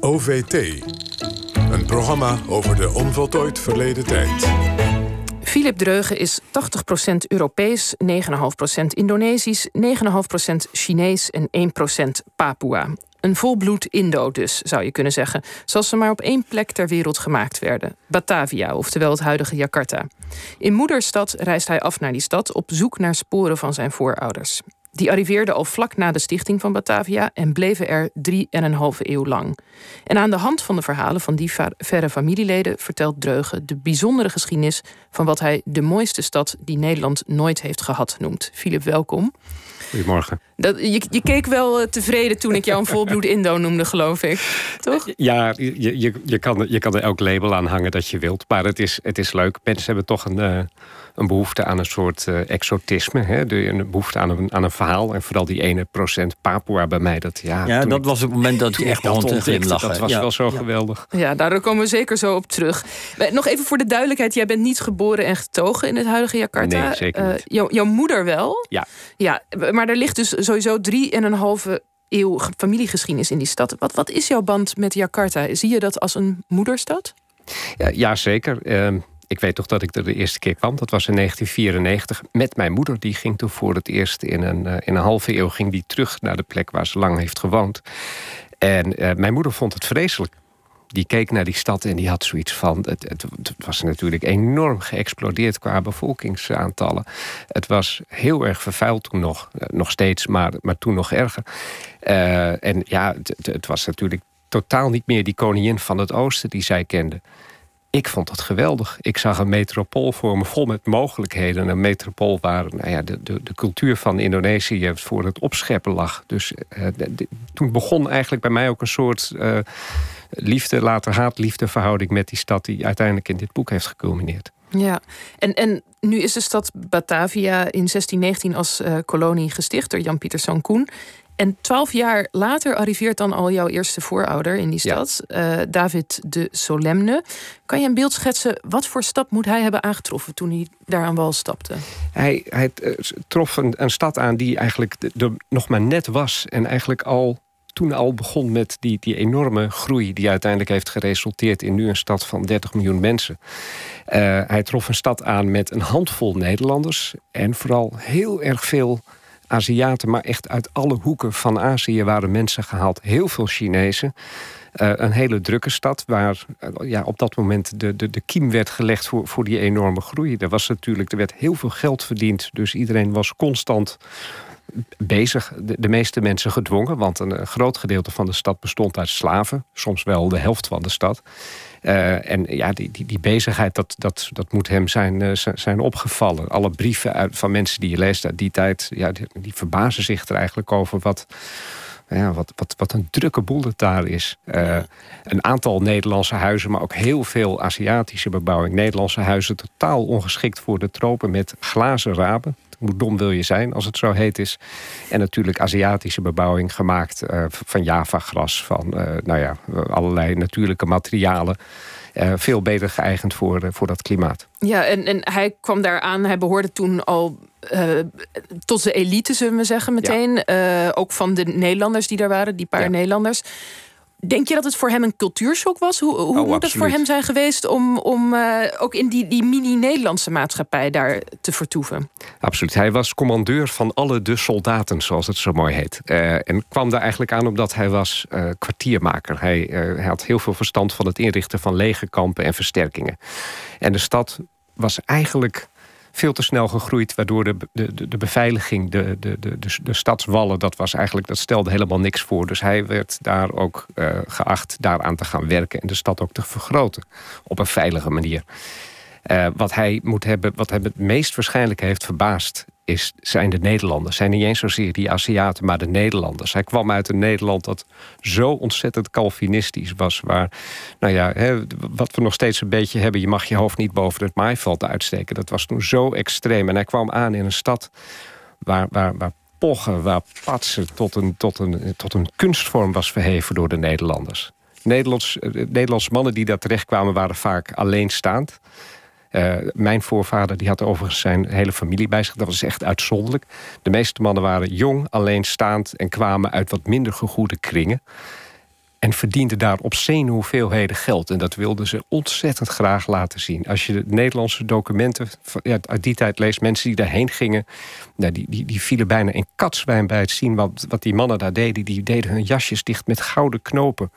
OVT. Een programma over de onvoltooid verleden tijd. Philip Dreugen is 80% Europees, 9,5% Indonesisch, 9,5% Chinees en 1% Papua. Een volbloed Indo dus, zou je kunnen zeggen. Zoals ze maar op één plek ter wereld gemaakt werden. Batavia, oftewel het huidige Jakarta. In moederstad reist hij af naar die stad op zoek naar sporen van zijn voorouders. Die arriveerden al vlak na de stichting van Batavia en bleven er drie en een halve eeuw lang. En aan de hand van de verhalen van die verre familieleden vertelt Dreugen de bijzondere geschiedenis van wat hij de mooiste stad die Nederland nooit heeft gehad noemt. Philip, welkom. Goedemorgen. Dat, je, je, keek wel eh, tevreden toen ik jou een volbloed Indo noemde, geloof ik. Toch? Ja, je, je, je, kan, je kan er elk label aan hangen dat je wilt. Maar het is, het is leuk. Mensen hebben toch een, uh, een behoefte aan een soort uh, exotisme. Hè? De, een behoefte aan een, aan een verhaal. En vooral die ene procent Papua bij mij. Dat, ja, ja dat was het moment dat je echt begon te glimlachen. Dat was ja. wel zo geweldig. Ja, daar komen we zeker zo op terug. Nog even voor de duidelijkheid. Jij bent niet geboren en getogen in het huidige Jakarta. Nee, zeker niet. Jou, jouw moeder wel? Ja. ja. Maar er ligt dus sowieso drie en een halve eeuw familiegeschiedenis in die stad. Wat, wat is jouw band met Jakarta? Zie je dat als een moederstad? Ja, ja zeker. Uh, ik weet toch dat ik er de eerste keer kwam. Dat was in 1994 met mijn moeder. Die ging toen voor het eerst in een, uh, in een halve eeuw ging die terug naar de plek waar ze lang heeft gewoond. En uh, mijn moeder vond het vreselijk die keek naar die stad en die had zoiets van... Het, het, het, was natuurlijk enorm geëxplodeerd qua bevolkingsaantallen. Het was heel erg vervuild toen nog. Nog steeds, maar, maar toen nog erger. Uh, en ja, het, het was natuurlijk totaal niet meer die koningin van het oosten die zij kende. Ik vond dat geweldig. Ik zag een metropool voor me vol met mogelijkheden. Een metropool waar nou ja, de, de, cultuur van Indonesië voor het opscheppen lag. Dus de, toen begon eigenlijk bij mij ook een soort liefde, later haat-liefde verhouding met die stad die uiteindelijk in dit boek heeft geculmineerd. Ja, en, en nu is de stad Batavia in 1619 als uh, kolonie gesticht door Jan Pieterszoon Koen. En twaalf jaar later arriveert dan al jouw eerste voorouder in die stad, ja. uh, David de Solemne. Kan je een beeld schetsen, wat voor stap moet hij hebben aangetroffen toen hij daar aan wal stapte? Hij, hij uh, trof een, een, stad aan die eigenlijk de, de, nog maar net was en eigenlijk al toen al begon met die, die enorme groei... die uiteindelijk heeft geresulteerd in nu een stad van 30 miljoen mensen. Uh, hij trof een stad aan met een handvol Nederlanders... en vooral heel erg veel Aziaten, maar echt uit alle hoeken van Azië waren mensen gehaald. Heel veel Chinezen. Uh, een hele drukke stad waar uh, ja, op dat moment de, de, de kiem werd gelegd voor, voor die enorme groei. Er, was natuurlijk, er werd heel veel geld verdiend, dus iedereen was constant bezig. De, de, meeste mensen gedwongen, want een, een, groot gedeelte van de stad bestond uit slaven. Soms wel de helft van de stad. Uh, en ja, die, die, die bezigheid, dat, dat, dat moet hem zijn, uh, zijn opgevallen. Alle brieven uit, van mensen die je leest uit die tijd... Ja, die, die verbazen zich er eigenlijk over wat... Ja, wat, wat, wat een drukke boel het daar is. Uh, een aantal Nederlandse huizen, maar ook heel veel Aziatische bebouwing. Nederlandse huizen totaal ongeschikt voor de tropen met glazen ramen. Hoe dom wil je zijn als het zo heet is. En natuurlijk Aziatische bebouwing gemaakt uh, van Java-gras, van uh, nou ja, allerlei natuurlijke materialen. Uh, veel beter geëigend voor, voor dat klimaat. Ja, en, en hij kwam daar aan. Hij behoorde toen al uh, tot de elite, zullen we zeggen, meteen. Ja. Ook van de Nederlanders die daar waren, die paar ja. Nederlanders. Denk je dat het voor hem een cultuurshock was? Hoe, hoe oh, moet het voor hem zijn geweest om, om uh, ook in die, die mini-Nederlandse maatschappij daar te vertoeven? Absoluut. Hij was commandeur van alle de soldaten, zoals het zo mooi heet. Uh, en kwam daar eigenlijk aan omdat hij was uh, kwartiermaker. Hij, hij had heel veel verstand van het inrichten van legerkampen en versterkingen. En de stad was eigenlijk veel te snel gegroeid, waardoor de, de, de beveiliging, de, de, de, de, stadswallen, dat was eigenlijk, dat stelde helemaal niks voor. Dus hij werd daar ook uh, geacht daaraan te gaan werken en de stad ook te vergroten op een veilige manier. Uh, wat hij moet hebben, wat hem het meest waarschijnlijk heeft verbaasd, is, zijn de Nederlanders. Zijn niet eens zozeer die Aziaten, maar de Nederlanders. Hij kwam uit een Nederland dat zo ontzettend Calvinistisch was. Waar, nou ja, hè, wat we nog steeds een beetje hebben... je mag je hoofd niet boven het maaiveld uitsteken. Dat was toen zo extreem. En hij kwam aan in een stad waar, waar, waar poggen, waar patsen... Tot een, tot, een, tot een kunstvorm was verheven door de Nederlanders. Nederlands, Nederlandse mannen die daar terechtkwamen waren vaak alleenstaand... Uh, mijn voorvader die had overigens zijn hele familie bij zich. Dat was echt uitzonderlijk. De meeste mannen waren jong, alleenstaand... en kwamen uit wat minder gegoede kringen. En verdiende daar obscene hoeveelheden geld. En dat wilden ze ontzettend graag laten zien. Als je de Nederlandse documenten uit die tijd leest, mensen die daarheen gingen, nou, die, die, die vielen bijna in katswijn bij het zien wat, wat die mannen daar deden. Die deden hun jasjes dicht met gouden knopen.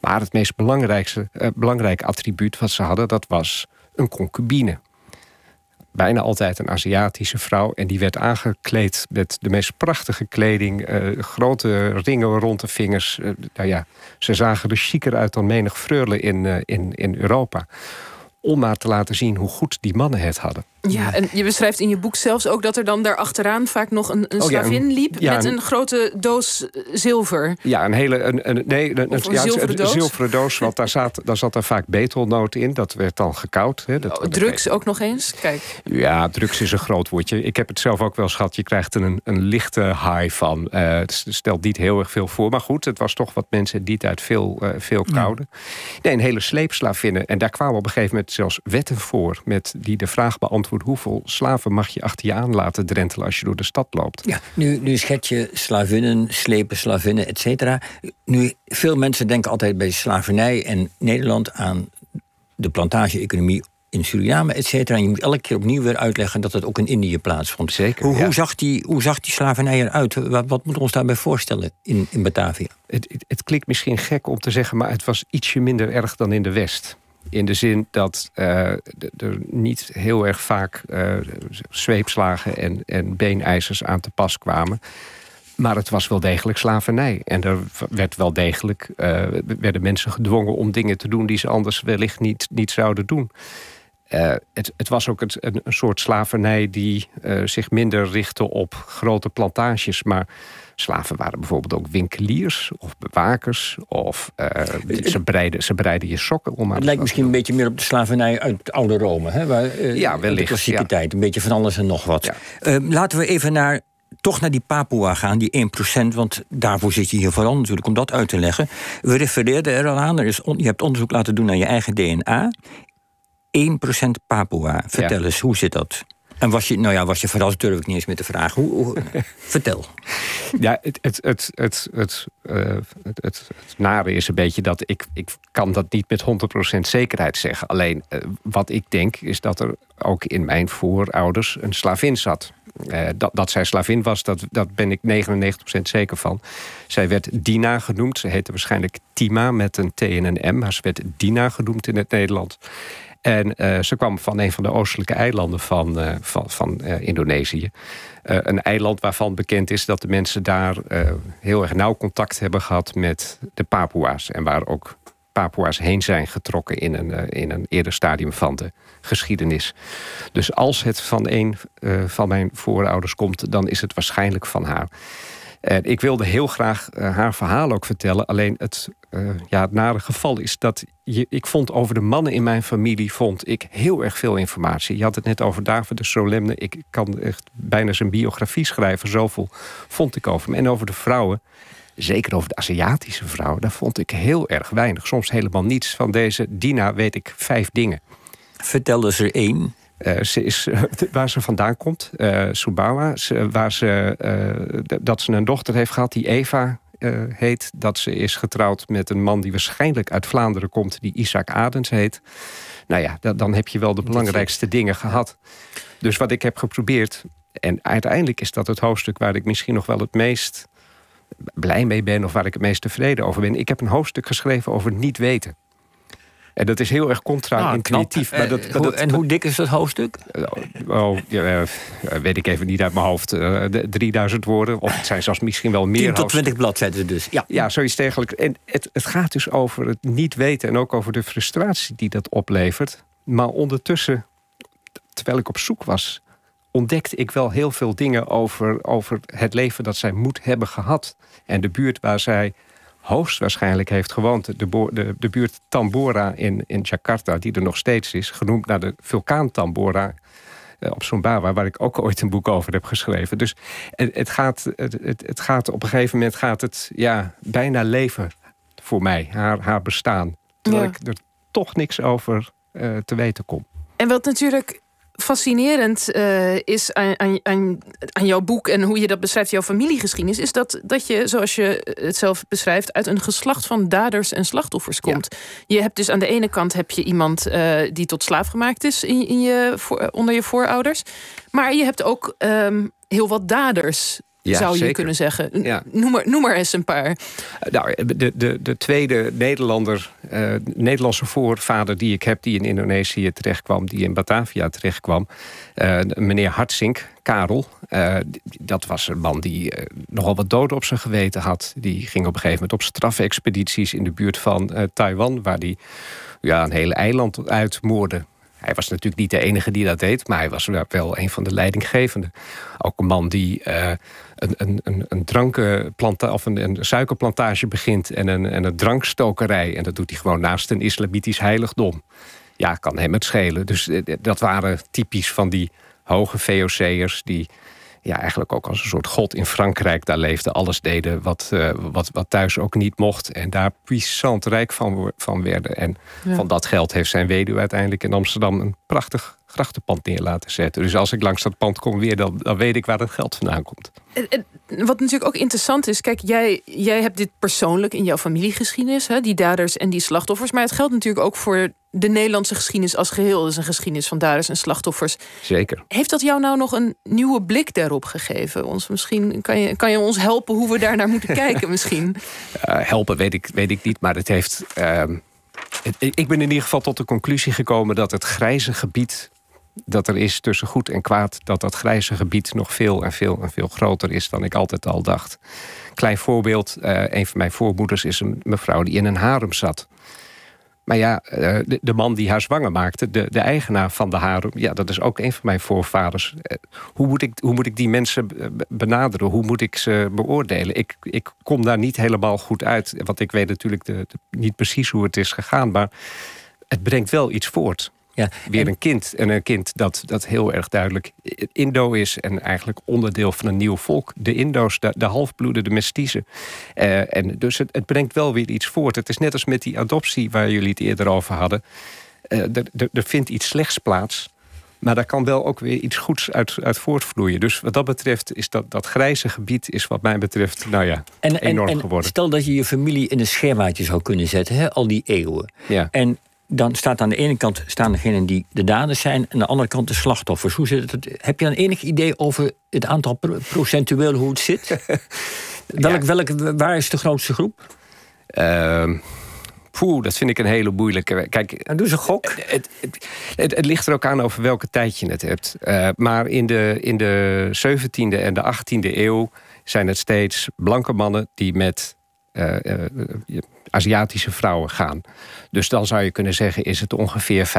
Maar het meest belangrijkste, eh, belangrijke attribuut wat ze hadden, dat was een concubine bijna altijd een Aziatische vrouw. En die werd aangekleed met de meest prachtige kleding. Uh, grote ringen rond de vingers. Uh, nou ja, ze zagen er chiquer uit dan menig freule in, uh, in, in Europa om maar te laten zien hoe goed die mannen het hadden. Ja, en je beschrijft in je boek zelfs ook dat er dan daarachteraan vaak nog een, een oh, slavin liep met een, grote doos eh, zilver. Ja, een hele een, een nee, een, een, ja, zilveren, doos? zilveren doos. Want daar zat, daar zat er vaak betelnoot in. Dat werd dan gekoud. Hè. Dat, oh, drugs ook nog eens? Kijk. Ja, drugs is een groot woordje. Ik heb het zelf ook wel eens gehad. Je krijgt er een, een lichte high van. Uh, het stelt niet heel erg veel voor. Maar goed, het was toch wat mensen in die tijd veel, uh, veel kouden. Nee, een hele sleepslavinnen. En daar kwamen op een gegeven moment zelfs wetten voor... Met die de vraag beantwoord... hoeveel slaven mag je achter je aan laten drentelen... als je door de stad loopt? Ja, nu, nu schet je slavinnen, slepen slavinnen, et cetera. Nu, veel mensen denken altijd bij slavernij en Nederland... aan de plantage-economie in Suriname, et cetera. En je moet elke keer opnieuw weer uitleggen dat het ook in Indië plaatsvond. Zeker. Hoe, hoe, zag, die, hoe zag die slavernij eruit? Wat, wat moeten we ons daarbij voorstellen in, in Batavia? Het, het, het, klinkt misschien gek om te zeggen, maar het was ietsje minder erg dan in de West. In de zin dat uh, er niet heel erg vaak uh, zweepslagen en, en beenijzers aan te pas kwamen. Maar het was wel degelijk slavernij. En er werd wel degelijk, uh, werden mensen gedwongen om dingen te doen die ze anders wellicht niet, niet zouden doen. Het, het, was ook het, een, een, soort slavernij die zich minder richtte op grote plantages, maar Slaven waren bijvoorbeeld ook winkeliers of bewakers. Of uh, ze, breiden, ze breiden je sokken om Het lijkt misschien een beetje meer op de slavernij uit oude Rome. Hè? Waar, ja, wellicht. De klassieke tijd. Een beetje van alles en nog wat. Uh, laten we even naar toch naar die Papua gaan, die 1%, want daarvoor zit je hier vooral natuurlijk om dat uit te leggen. We refereerden er al aan, er is je hebt onderzoek laten doen naar je eigen DNA. 1% Papua. Vertel eens, hoe zit dat? En was je, nou ja, was je verrast, durf ik niet eens meer te vragen. Hoe, vertel. Ja, het, het, het, het, het, uh, het, het, nare is een beetje dat ik, ik kan dat niet met 100% zekerheid zeggen. Alleen uh, wat ik denk is dat er ook in mijn voorouders een slavin zat. Uh, dat, dat zij slavin was, dat, dat ben ik 99% zeker van. Zij werd Dina genoemd. Ze heette waarschijnlijk Tima met een T en een M. Maar ze werd Dina genoemd in het Nederland. En uh, ze kwam van een van de oostelijke eilanden van, uh, van, van uh, Indonesië. een eiland waarvan bekend is dat de mensen daar heel erg nauw contact hebben gehad met de Papua's. En waar ook Papua's heen zijn getrokken in een, in een eerder stadium van de geschiedenis. Dus als het van een van mijn voorouders komt, dan is het waarschijnlijk van haar. En ik wilde heel graag uh, haar verhaal ook vertellen. Alleen het, uh, ja, het nare geval is dat ik vond over de mannen in mijn familie vond ik heel erg veel informatie. Je had het net over David de Solemne. Ik kan echt bijna zijn biografie schrijven. Zoveel vond ik over hem. En over de vrouwen, zeker over de Aziatische vrouwen, daar vond ik heel erg weinig. Soms helemaal niets. Van deze Dina weet ik vijf dingen. Vertel eens er één. Uh, ze is, waar ze vandaan komt, uh, Subawa. Ze, waar ze, uh, dat ze een dochter heeft gehad die Eva heet. Dat ze is getrouwd met een man die waarschijnlijk uit Vlaanderen komt, die Isaac Adens heet. Nou ja, dat, dan heb je wel de belangrijkste dingen gehad. Dus wat ik heb geprobeerd, en uiteindelijk is dat het hoofdstuk waar ik misschien nog wel het meest blij mee ben, of waar ik het meest tevreden over ben. Ik heb een hoofdstuk geschreven over niet weten. En dat is heel erg contra-intuïtief. Ah, dat, en hoe dik is dat hoofdstuk? Oh, ja, eh, weet ik even niet uit mijn hoofd. Uh, eh, 3000 woorden. Of het zijn zelfs misschien wel meer. 10 tot 20 bladzijden dus. Ja, ja zoiets dergelijks. En het, het gaat dus over het niet weten. En ook over de frustratie die dat oplevert. Maar ondertussen, terwijl ik op zoek was ontdekte ik wel heel veel dingen over, over het leven dat zij moet hebben gehad. En de buurt waar zij hoogstwaarschijnlijk heeft gewoond. De, de, de buurt Tambora in, in Jakarta, die er nog steeds is, genoemd naar de vulkaan Tambora eh, op Sumbawa, waar ik ook ooit een boek over heb geschreven. Dus het, het, gaat, het, het, gaat op een gegeven moment gaat het ja, bijna leven voor mij, haar, haar bestaan. Terwijl ik er toch niks over uh, te weten kom. En wat natuurlijk fascinerend uh, is aan, aan, aan, jouw boek en hoe je dat beschrijft, jouw familiegeschiedenis, is dat, dat je, zoals je het zelf beschrijft, uit een geslacht van daders en slachtoffers komt. Je hebt dus aan de ene kant heb je iemand uh, die tot slaaf gemaakt is in, in je, voor, onder je voorouders. Maar je hebt ook um, heel wat daders ja, zou je kunnen zeggen. Ja. Noem, maar, noem eens een paar. Eh, nou, de, de, de tweede Nederlander, uh, Nederlandse voorvader die ik heb... die in Indonesië terechtkwam, die in Batavia terechtkwam... Uh, meneer Hartsink, Karel. Uh, dat was een man die nogal wat doden op zijn geweten had. Die ging op een gegeven moment op strafexpedities... in de buurt van Taiwan, waar hij ja, een hele eiland uitmoorde. Hij was natuurlijk niet de enige die dat deed, maar hij was wel een van de leidinggevenden. Ook een man die uh, een, een, een, of een, een, suikerplantage begint en een, en een drankstokerij. En dat doet hij gewoon naast een islamitisch heiligdom. Ja, kan hem het schelen. Dus eh, dat waren typisch van die hoge VOC'ers die ja, eigenlijk ook als een soort god in Frankrijk daar leefde. Alles deden wat, uh, wat, wat thuis ook niet mocht. En daar puissant rijk van, van werden. En van dat geld heeft zijn weduwe uiteindelijk in Amsterdam een prachtig grachtenpand neer laten zetten. Dus als ik langs dat pand kom weer, dan, dan weet ik waar het geld vandaan komt. Wat natuurlijk ook interessant is, kijk, jij, jij hebt dit persoonlijk in jouw familiegeschiedenis, hè, die daders en die slachtoffers. Maar het geldt natuurlijk ook voor de Nederlandse geschiedenis als geheel. Dat is een geschiedenis van daders en slachtoffers. Zeker. Heeft dat jou nou nog een nieuwe blik daarop gegeven? Ons, misschien kan je, kan je ons helpen hoe we daar naar moeten kijken, misschien? Uh, helpen weet ik, weet ik niet, maar het heeft. Uh, het, ik ben in ieder geval tot de conclusie gekomen dat het grijze gebied dat er is tussen goed en kwaad, dat dat grijze gebied nog veel en veel en veel groter is dan ik altijd al dacht. Klein voorbeeld: uh, een van mijn voormoeders is een mevrouw die in een harem zat. Maar ja, eh, de, de, man die haar zwanger maakte, de, de eigenaar van de harem, ja, dat is ook een van mijn voorvaders. Eh, hoe moet ik, hoe moet ik die mensen benaderen? Hoe moet ik ze beoordelen? Ik, ik kom daar niet helemaal goed uit, want ik weet natuurlijk de, niet precies hoe het is gegaan, maar het brengt wel iets voort. Ja, Weer een kind. En een kind dat, dat heel erg duidelijk Indo is. En eigenlijk onderdeel van een nieuw volk. De Indo's, de, de halfbloeden, de mestiezen. Uh, en dus het, het, brengt wel weer iets voort. Het is net als met die adoptie waar jullie het eerder over hadden. Uh, er vindt iets slechts plaats. Maar daar kan wel ook weer iets goeds uit, uit voortvloeien. Dus wat dat betreft is dat, dat grijze gebied... is wat mij betreft nou ja, en, enorm en, en geworden. Stel dat je je familie in een schemaatje zou kunnen zetten... Hè, al die eeuwen. Ja. En dan staat aan de ene kant staan degenen die de daders zijn, en aan de andere kant de slachtoffers. Hoe zit het? Heb je een enig idee over het aantal procentueel hoe het zit? Welk, welk, waar is de grootste groep? Uh, Poeh, dat vind ik een hele moeilijke. Kijk, nou, doe ze gok. Het, het, het, ligt er ook aan over welke tijd je het hebt. Uh, maar in de, in de 17e en de 18e eeuw zijn het steeds blanke mannen die met uh, uh, Aziatische vrouwen gaan. Dus dan zou je kunnen zeggen, is het ongeveer 50-50.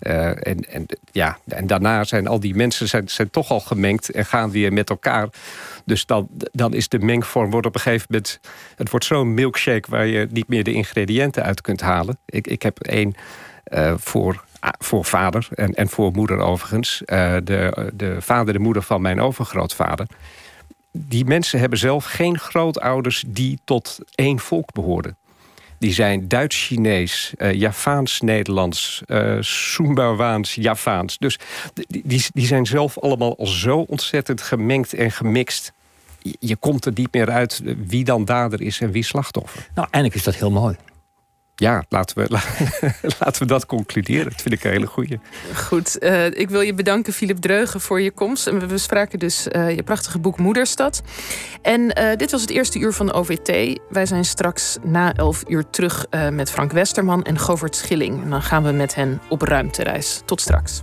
Uh, en, en, ja, en daarna zijn al die mensen zijn, zijn toch al gemengd en gaan weer met elkaar. Dus dan, dan is de mengvorm wordt op een gegeven moment. Het wordt zo'n milkshake waar je niet meer de ingrediënten uit kunt halen. Ik, ik heb één voor voor vader en, en voor moeder overigens. De, de vader, de moeder van mijn overgrootvader die mensen hebben zelf geen grootouders die tot één volk behoorden. Die zijn Duits-Chinees, uh, Javaans-Nederlands, uh, Sumbawaans, Javaans. Dus die, die, die zijn zelf allemaal al zo ontzettend gemengd en gemixt. Je komt er niet meer uit wie dan dader is en wie slachtoffer. Nou, eigenlijk is dat heel mooi ja, laten we, laten we dat concluderen. Dat vind ik een hele goeie. Goed, uh, ik wil je bedanken, Philip Dreugen, voor je komst. En we bespraken dus uh, je prachtige boek Moederstad. En uh, dit was het eerste uur van OVT. Wij zijn straks na elf uur terug met Frank Westerman en Govert Schilling. En dan gaan we met hen op ruimtereis. Tot straks.